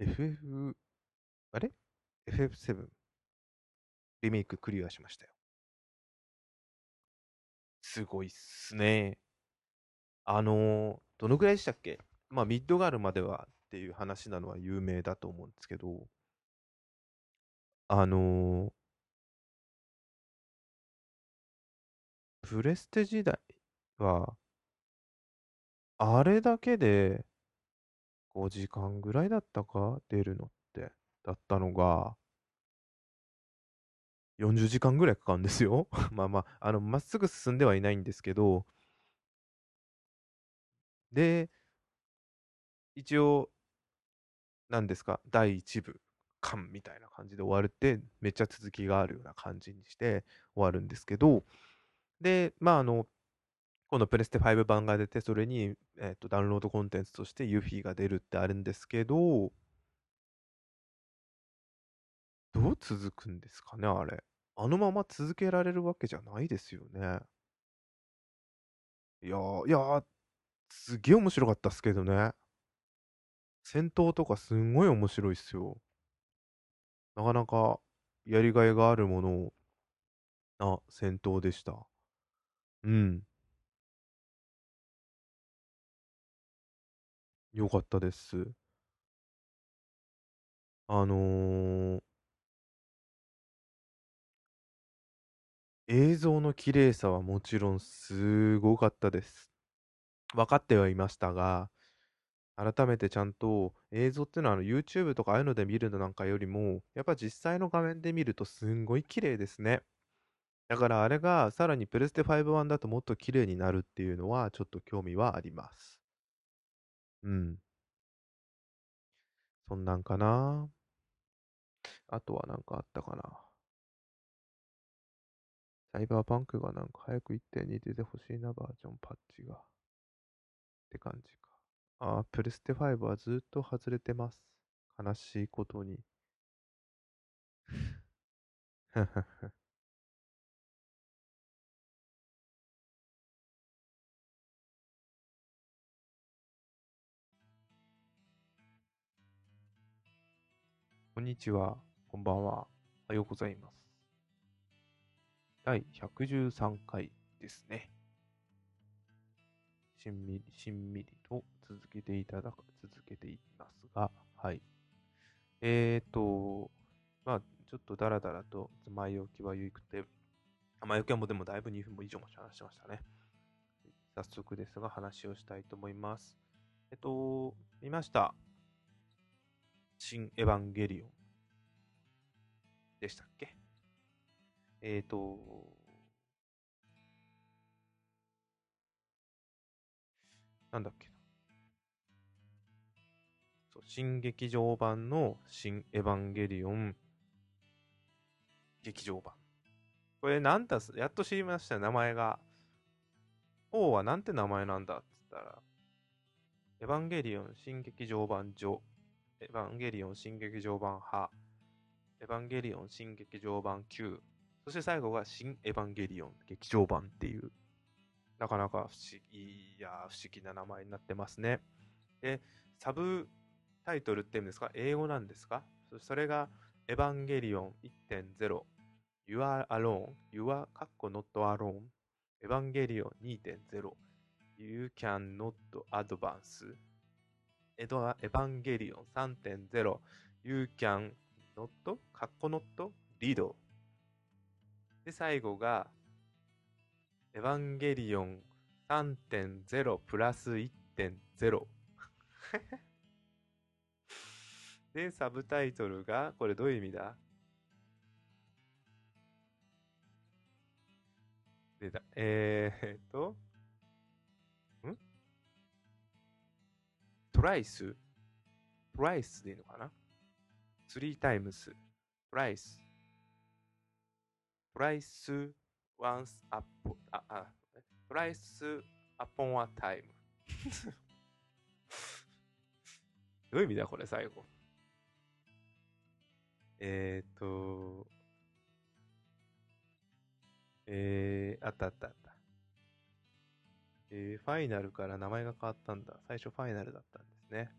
FF、あれ ?FF7。リメイククリアしましたよ。すごいっすね。あのどのぐらいでしたっけ？まあ、ミッドガールまではっていう話なのは有名だと思うんですけど、あのプレステ時代は、あれだけで5時間ぐらいだったか？出るのって。だったのが、40時間ぐらいかかるんですよ。まあまあ、あの、まっすぐ進んではいないんですけど、で、一応、何ですか、第1部、完みたいな感じで終わるって、めっちゃ続きがあるような感じにして終わるんですけど、で、まあ、あの、今度プレステ5版が出て、それに、えっと、ダウンロードコンテンツとしてユフィが出るってあるんですけど、どう続くんですかね、あれ。あのまま続けられるわけじゃないですよね。いやー、いやー、すげえ面白かったっすけどね。戦闘とかすんごい面白いっすよ。なかなかやりがいがあるものな戦闘でした。うん。よかったです。あの映像の綺麗さはもちろんすごかったです。分かってはいましたが、改めてちゃんと映像っていうのはあの YouTube とかああいうので見るのなんかよりも、やっぱ実際の画面で見るとすんごい綺麗ですね。だからあれがさらにプレステ5版だともっと綺麗になるっていうのはちょっと興味はあります。うん。そんなんかな。あとはなんかあったかな。サイバーパンクがなんか早く1.2出てほしいな、バージョンパッチが。って感じか。ああ、プレステ5はずっと外れてます。悲しいことに。こんにちは。こんばんは。おはようございます。第113回ですね。しんみり、しんみりと続けていただく、続けていますが、はい。えーと、まあ、ちょっとダラダラと前置きはゆくて、前置きはもうでもだいぶ2分も以上も話してましたね。早速ですが話をしたいと思います。えっと、見ました。新エヴァンゲリオンでしたっけ？えーと、なんだっけ。そう、新劇場版の新エヴァンゲリオン劇場版。これなんだす、やっと知りました、名前が。王はなんて名前なんだっつったら、エヴァンゲリオン新劇場版上、エヴァンゲリオン新劇場版派、エヴァンゲリオン新劇場版9、そして最後が新エヴァンゲリオン劇場版っていう、なかなか不思議、いや、不思議な名前になってますね。で、サブタイトルっていうんですか？英語なんですか？それが、エヴァンゲリオン1.0、You are alone, You are かっこ not alone, エヴァンゲリオン2.0、You can not advance, エドエヴァンゲリオン3.0、You can not かっこ not lead で、最後が、エヴァンゲリオン3.0プラス1.0 で、サブタイトルが、これどういう意味だ？出た。えー、えっと、トライス？トライスでいいのかな ?3 タイムス。トライス。トライス、ワンス、アップ、あ、あ、トライス、アポンアタイム。どういう意味だこれ最後？えーと、えー、あったあったあった。えー、ファイナルから名前が変わったんだ。最初ファイナルだったんですね。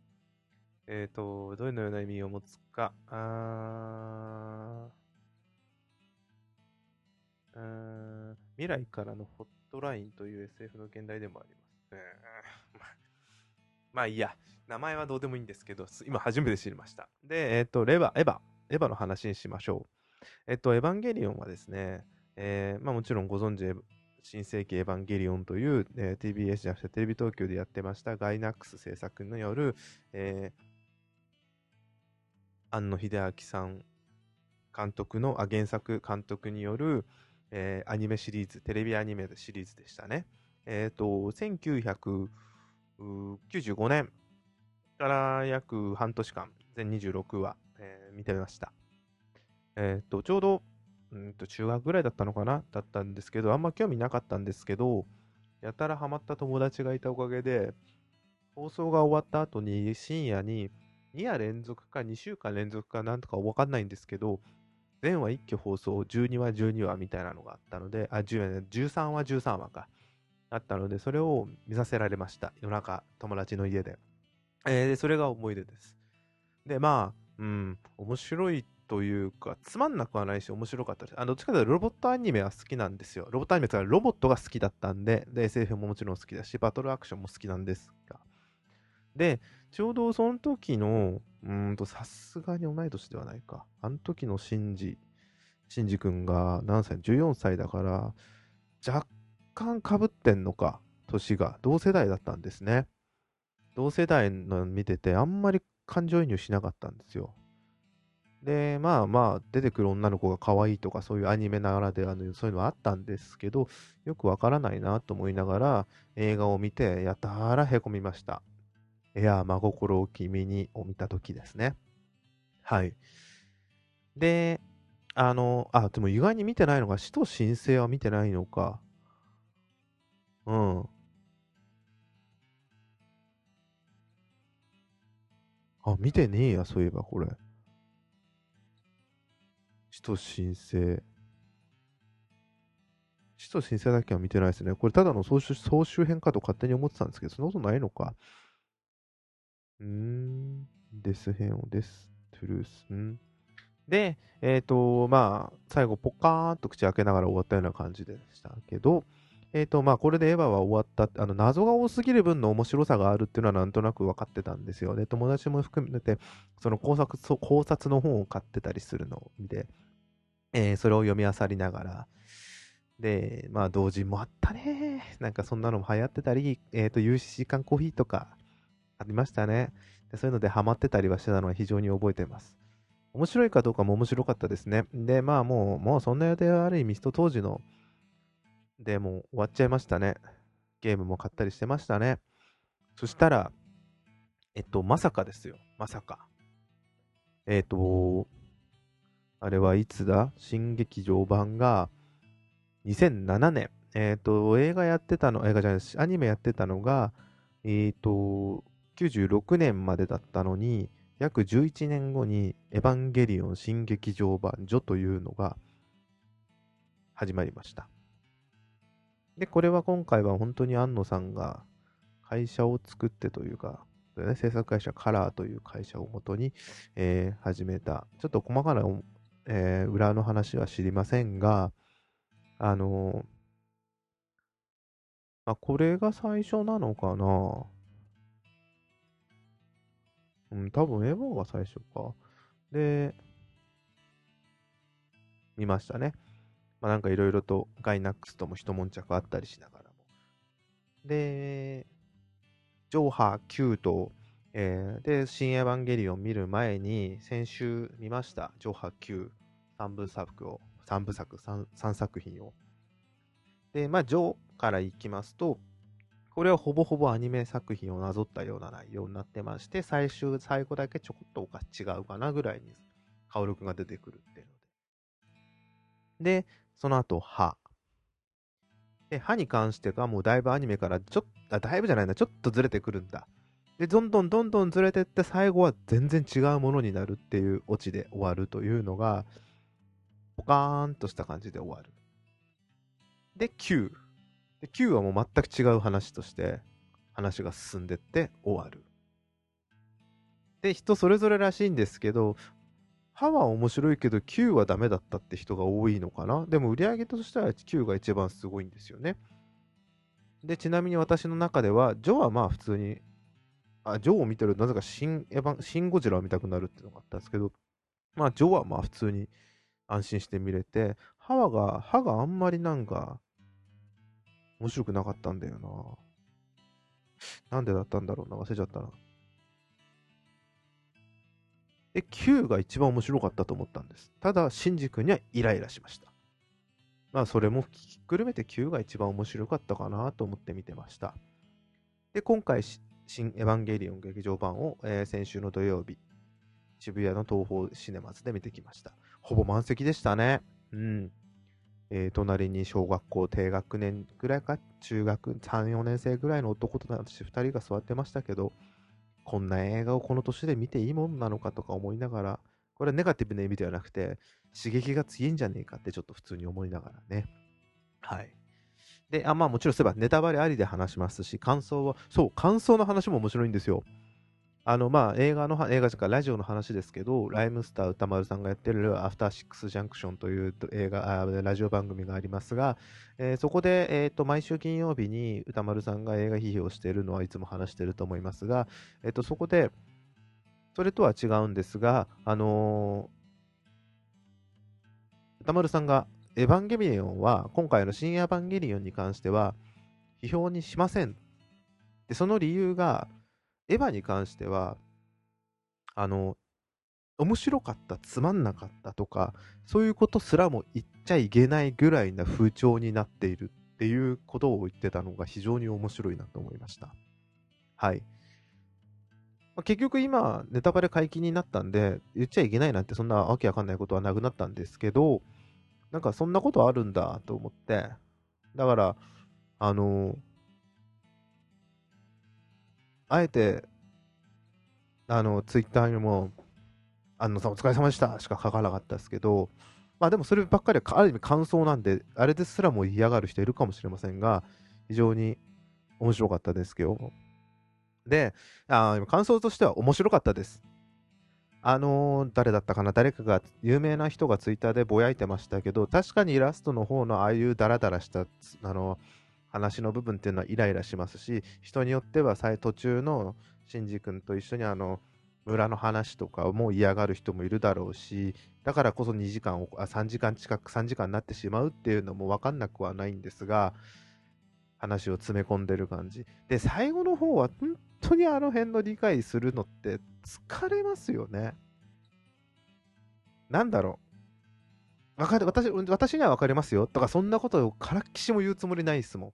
えっ、と、どのような意味を持つか。あー未来からのホットラインという SF の現代でもあります。まあいいや。名前はどうでもいいんですけど、今初めて知りました。で、えっ、と、レバ、エヴァ、エヴァの話にしましょう。えっ、と、エヴァンゲリオンはですね、えーまあもちろんご存知、新世紀エヴァンゲリオンという、えー TBS じゃなくてテレビ東京でやってましたガイナックス制作による、えー庵野秀明さん監督の、あ、原作監督による、えーアニメシリーズ、テレビアニメシリーズでしたね。えっ、と、1995年から約半年間、全26話、えー見てました。えっ、と、ちょうど、うんと中学ぐらいだったのかな？だったんですけど、あんま興味なかったんですけど、やたらハマった友達がいたおかげで、放送が終わった後に深夜に2夜連続か2週間連続かなんとかわかんないんですけど、全話一挙放送、12話12話みたいなのがあったので、あ、10話ね13話13話か。あったので、それを見させられました。夜中、友達の家で。えー、それが思い出です。で、まあ、うん、面白いっというか、つまんなくはないし、面白かったです。あのどっちかというと、ロボットアニメは好きなんですよ。ロボットアニメというか、ロボットが好きだったんで、で、SF ももちろん好きだし、バトルアクションも好きなんですが。で、ちょうどその時の、うんと、さすがに同い年ではないか。あの時のシンジ、シンジ君が何歳 ?14 歳だから、若干被ってんのか、年が。同世代だったんですね。同世代の見てて、あんまり感情移入しなかったんですよ。で、まあまあ、出てくる女の子が可愛いとか、そういうアニメならではのそういうのはあったんですけど、よくわからないなと思いながら、映画を見て、やたらへこみました。エアー真心を君にを見た時ですね。はい。で、あの、あ、でも意外に見てないのが、死と神聖は見てないのか。うん。あ、見てねえや、そういえば、これ。死と申請。死と申請だけは見てないですね。これただの総集総集編かと勝手に思ってたんですけど、そんなことないのか。うーん。デス編をです、トゥルース。んで、えっ、と、まあ、最後、ポカーンと口開けながら終わったような感じでしたけど、えっ、と、まあ、これでエヴァは終わった。あの、謎が多すぎる分の面白さがあるっていうのはなんとなく分かってたんですよね。友達も含めて、その考察、考察の本を買ってたりするのを見て、えーそれを読み漁りながら、で、まあ、同人もあったね。なんかそんなのも流行ってたり、えっ、と、UCC 缶コーヒーとかありましたね。でそういうのでハマってたりはしてたのは非常に覚えてます。面白いかどうかも面白かったですね。で、まあもう、もうそんな予定はある意味、人当時の、でもう終わっちゃいましたね。ゲームも買ったりしてましたね。そしたら、えっと、まさかですよ。まさか。えっと、あれはいつだ？新劇場版が2007年。えっと、映画やってたの、映画じゃないです。アニメやってたのが、えっと、96年までだったのに、約11年後にエヴァンゲリオン新劇場版ジョというのが始まりました。で、これは今回は本当に安野さんが会社を作ってというか、ね、制作会社カラーという会社をもとに、えー始めた、ちょっと細かな、えー裏の話は知りませんが、あのーあ、これが最初なのかなうん、多分エヴァが最初か。で、見ましたね。まあなんかいろいろとガイナックスとも一悶着あったりしながらも。で、ジョーハー9と、えーで、新エヴァンゲリオン見る前に、先週見ました。ジョーハー9、3部作を、3部作、3, 3作品を。で、まあ、ジョーからいきますと、これはほぼほぼアニメ作品をなぞったような内容になってまして、最終、最後だけちょこっとおか違うかなぐらいに、カオルくんが出てくるっていうで。その後、歯。で、歯に関してがもうだいぶアニメからちょっと、だいぶじゃないな、ちょっとずれてくるんだ。で、どんどんどんどんずれてって、最後は全然違うものになるっていうオチで終わるというのが、ポカーンとした感じで終わる。で、9。で、9はもう全く違う話として、話が進んでって終わる。で、人それぞれらしいんですけど、歯は面白いけど9はダメだったって人が多いのかな？でも売り上げとしては9が一番すごいんですよね。で、ちなみに私の中では、ジョはまあ普通に、あ、ジョを見てるとなぜかシンエヴァ、シンゴジラを見たくなるっていうのがあったんですけど、まあジョはまあ普通に安心して見れて、歯が、歯があんまりなんか、面白くなかったんだよな。なんでだったんだろうな、忘れちゃったな。で、9が一番面白かったと思ったんです。ただ、シンジ君にはイライラしました。まあ、それもひっくるめて9が一番面白かったかなと思って見てました。で、今回、新エヴァンゲリオン劇場版を、えー、先週の土曜日、渋谷の東宝シネマズで見てきました。ほぼ満席でしたね。うん。えー、隣に小学校低学年ぐらいか、中学3、4年生ぐらいの男と私2人が座ってましたけど、こんな映画をこの年で見ていいもんなのかとか思いながら、これはネガティブな意味ではなくて、刺激が強いんじゃねえかってちょっと普通に思いながらね。はい。で、あ、まあもちろんそういえばネタバレありで話しますし、感想は、そう、感想の話も面白いんですよ。あの、まあ、映画の、映画じゃか、ラジオの話ですけど、ライムスター歌丸さんがやってるアフターシックスジャンクションという映画、ラジオ番組がありますが、えー、そこで、え、ー、と、毎週金曜日に歌丸さんが映画批評しているのはいつも話していると思いますが、え、ー、と、そこで、それとは違うんですが、あの歌丸さんが、エヴァンゲリオンは、今回の新エヴァンゲリオンに関しては、批評にしません。で、その理由が、エヴァに関しては、あの、面白かった、つまんなかったとか、そういうことすらも言っちゃいけないぐらいな風潮になっているっていうことを言ってたのが非常に面白いなと思いました。はい。まあ、結局今、ネタバレ解禁になったんで、言っちゃいけないなんてそんなわけわかんないことはなくなったんですけど、なんかそんなことあるんだと思って、だから、あのー、あえて、あの、ツイッターにも、安野さんお疲れ様でしたしか書かなかったですけど、まあでもそればっかりはある意味感想なんで、あれですらも嫌がる人いるかもしれませんが、非常に面白かったですけど。で、あ感想としては面白かったです。あのー、誰だったかな？誰かが、有名な人がツイッターでぼやいてましたけど、確かにイラストの方のああいうダラダラした、あのー話の部分っていうのはイライラしますし、人によっては途中のシンジ君と一緒にあの、村の話とかも嫌がる人もいるだろうし、だからこそ2時間、あ3時間近く3時間になってしまうっていうのも分かんなくはないんですが、話を詰め込んでる感じ。で、最後の方は本当にあの辺の理解するのって疲れますよね。なんだろう。わかる、私、私には分かりますよ。とか、そんなことをからっきしも言うつもりないっすもん。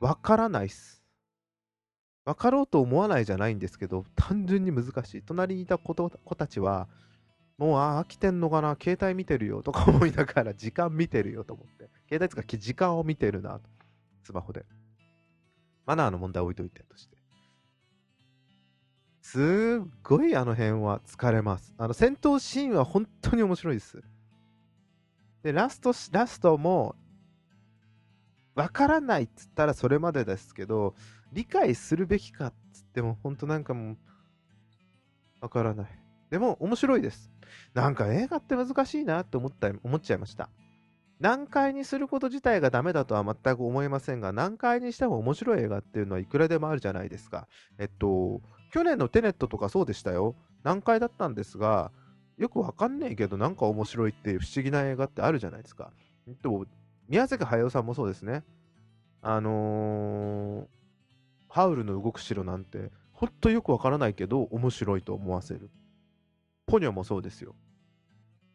分からないっす。分かろうと思わないじゃないんですけど、単純に難しい。隣にいた子子たちは、もう、あ、飽きてんのかな、携帯見てるよとか思いながら、時間見てるよと思って。携帯つか、時間を見てるな、スマホで。マナーの問題置いといてとして。すっごいあの辺は疲れます。あの戦闘シーンは本当に面白いです。で、ラスト、ラストも、わからないっつったらそれまでですけど、理解するべきかっつっても、ほんとなんかもう、わからない。でも、面白いです。なんか映画って難しいなって思った、思っちゃいました。難解にすること自体がダメだとは全く思いませんが、難解にしても面白い映画っていうのはいくらでもあるじゃないですか。えっと、去年のテネットとかそうでしたよ。難解だったんですが、よくわかんねえけど、なんか面白いっていう不思議な映画ってあるじゃないですか。でも、宮崎駿さんもそうですね。あのー、ハウルの動く城なんて、ほんとよくわからないけど、面白いと思わせる。ポニョもそうですよ。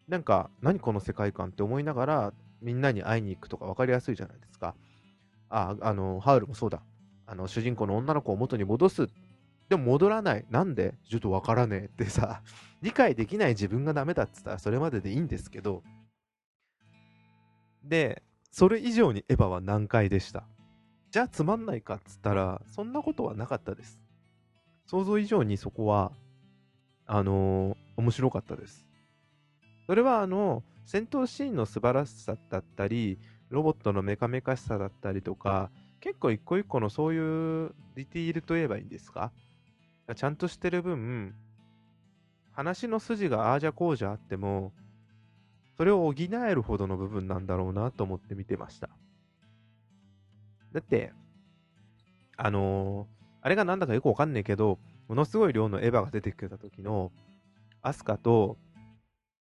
なんか、何この世界観って思いながら、みんなに会いに行くとか分かりやすいじゃないですか。あ、あの、ハウルもそうだ。あの、主人公の女の子を元に戻すでも戻らない。なんで？ちょっとわからねえってさ、理解できない自分がダメだっつったらそれまででいいんですけど、で、それ以上にエヴァは難解でした。じゃあつまんないかっつったら、そんなことはなかったです。想像以上にそこは、あのー、面白かったです。それはあの、戦闘シーンの素晴らしさだったり、ロボットのメカメカしさだったりとか、結構一個一個のそういうディティールといえばいいんですか？ちゃんとしてる分、話の筋がああじゃこうじゃあっても、それを補えるほどの部分なんだろうなと思って見てました。だって、あのー、あれがなんだかよくわかんないけど、ものすごい量のエヴァが出てきた時の、アスカと、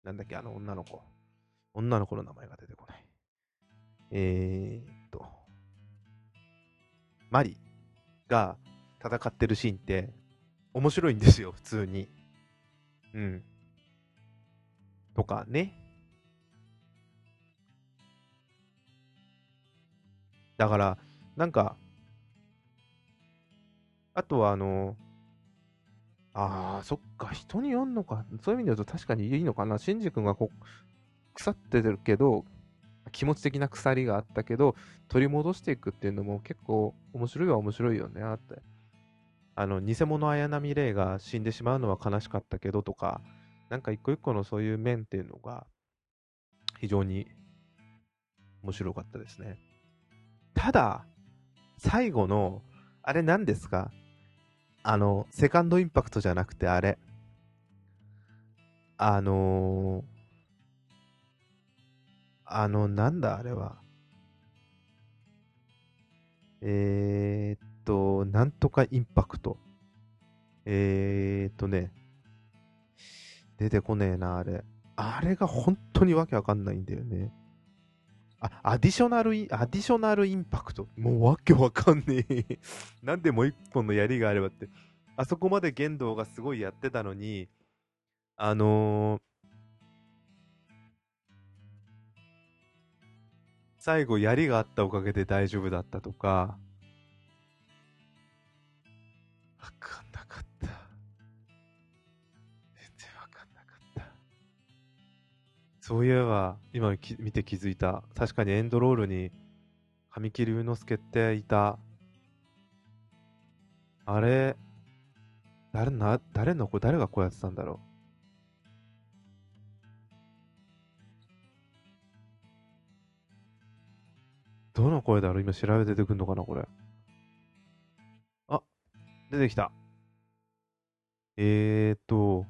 なんだっけ、あの女の子。女の子の名前が出てこない。えー、っと、マリが戦ってるシーンって面白いんですよ、普通に。うん。とかね。だから、なんか、あとはあの、ああ、そっか、人に読んのか。そういう意味で言うと確かにいいのかな。シンジ君がこう腐ってるけど、気持ち的な鎖があったけど、取り戻していくっていうのも結構面白いは面白いよね、って。あの、偽物綾波レイが死んでしまうのは悲しかったけどとか、なんか一個一個のそういう面っていうのが、非常に面白かったですね。ただ、最後の、あれ何ですか？あの、セカンドインパクトじゃなくてあれ。あのー、あの、なんだあれは。えー、っと、なんとかインパクト。えー、っとね、出てこねえな、あれ。あれが本当にわけわかんないんだよね。あ、アディショナルイン、アディショナルインパクト。もうわけわかんねえ。なんでもう一本の槍があればって。あそこまで剣道がすごいやってたのに、あのー、最後槍があったおかげで大丈夫だったとか、わかそういえば、今見て気づいた。確かにエンドロールに、神木隆之介っていた。あれ、誰な、誰の子、誰がこうやってたんだろう。どの声だろう？今調べて出てくんのかなこれ。あ、出てきた。えーと、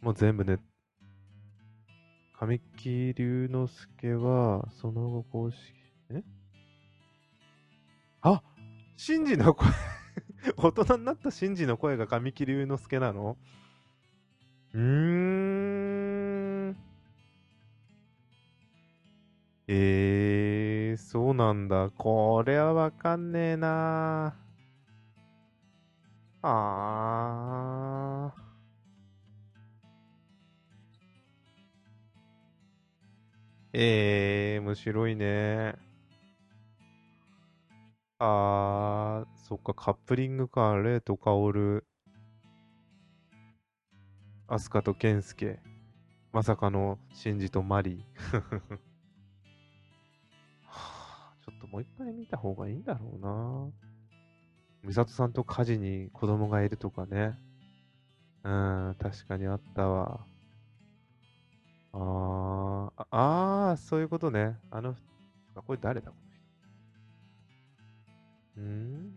もう全部ね、神木隆之介は、その後公式、え？あシンジの声 大人になったシンジの声が神木隆之介なの？うーん。えー、そうなんだ。これはわかんねえなあー。えー、面白いね。あー、そっか、カップリングか、レイとカオル、アスカとケンスケ、まさかのシンジとマリー。ちょっともう一回見た方がいいんだろうな。美里さんと家事に子供がいるとかね。うん、確かにあったわ。あー、あー、そういうことね。あの、これ誰だこの人。ん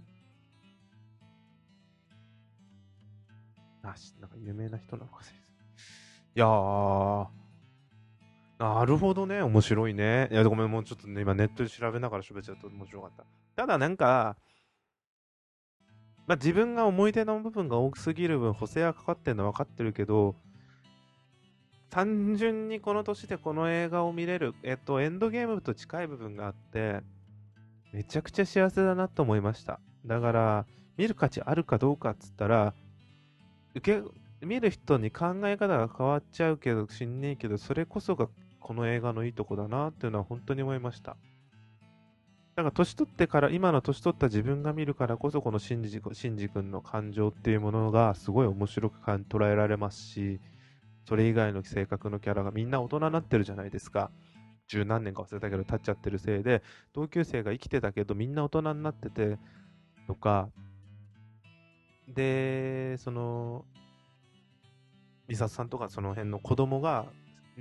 あ、しなんか有名な人なのかいやー、なるほどね。面白いね。いや、ごめん、もうちょっとね、今ネットで調べながら喋っちゃうと面白かった。ただなんか、まあ、自分が思い出の部分が大きすぎる分、補正がかかってるのは分かってるけど、単純にこの年でこの映画を見れる、えっと、エンドゲームと近い部分があって、めちゃくちゃ幸せだなと思いました。だから、見る価値あるかどうかっつったら、受け、見る人に考え方が変わっちゃうけど、しんねえけど、それこそがこの映画のいいとこだなっていうのは本当に思いました。だか年取ってから、今の年取った自分が見るからこそ、このシンジシンジ君の感情っていうものがすごい面白く捉えられますし、それ以外の性格のキャラがみんな大人になってるじゃないですか。十何年か忘れたけど経っちゃってるせいで、同級生が生きてたけどみんな大人になっててとか、で、その、美里さんとかその辺の子供が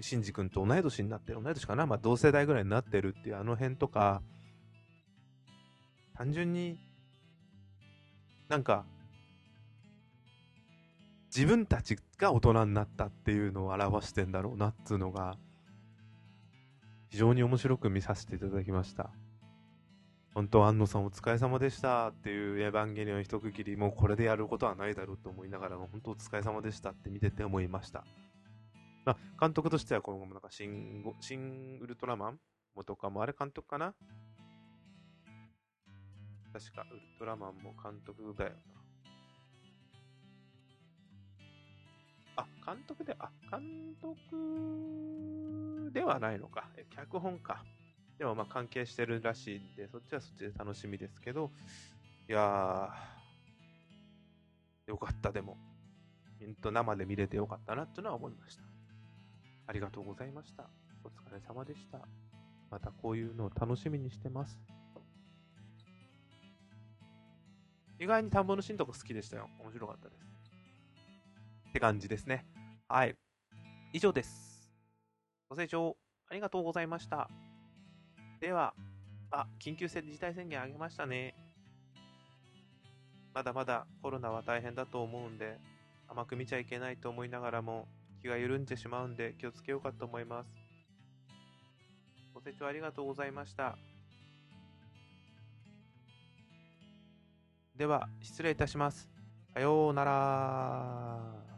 シンジ君と同い年になってる、同い年かな？まあ同世代ぐらいになってるっていうあの辺とか、単純に、なんか、自分たちが大人になったっていうのを表してんだろうなっつうのが、非常に面白く見させていただきました。本当、安野さんお疲れ様でしたっていうエヴァンゲリオン一区切り、もうこれでやることはないだろうと思いながらも、本当お疲れ様でしたって見てて思いました。まあ、監督としては、この、なんかシン、ウルトラマンもとかも、あれ監督かな？確か、ウルトラマンも監督だよあ、監督で、あ、監督ではないのか。脚本か。でもまあ関係してるらしいんで、そっちはそっちで楽しみですけど、いやー、よかった、でも。と生で見れてよかったなっていうのは思いました。ありがとうございました。お疲れ様でした。またこういうのを楽しみにしてます。意外に田んぼのシーンとか好きでしたよ。面白かったです。って感じですね。はい。以上です。ご清聴ありがとうございました。では、あ、緊急事態宣言あげましたね。まだまだコロナは大変だと思うんで、甘く見ちゃいけないと思いながらも、気が緩んでしまうんで気をつけようかと思います。ご清聴ありがとうございました。では、失礼いたします。さようなら。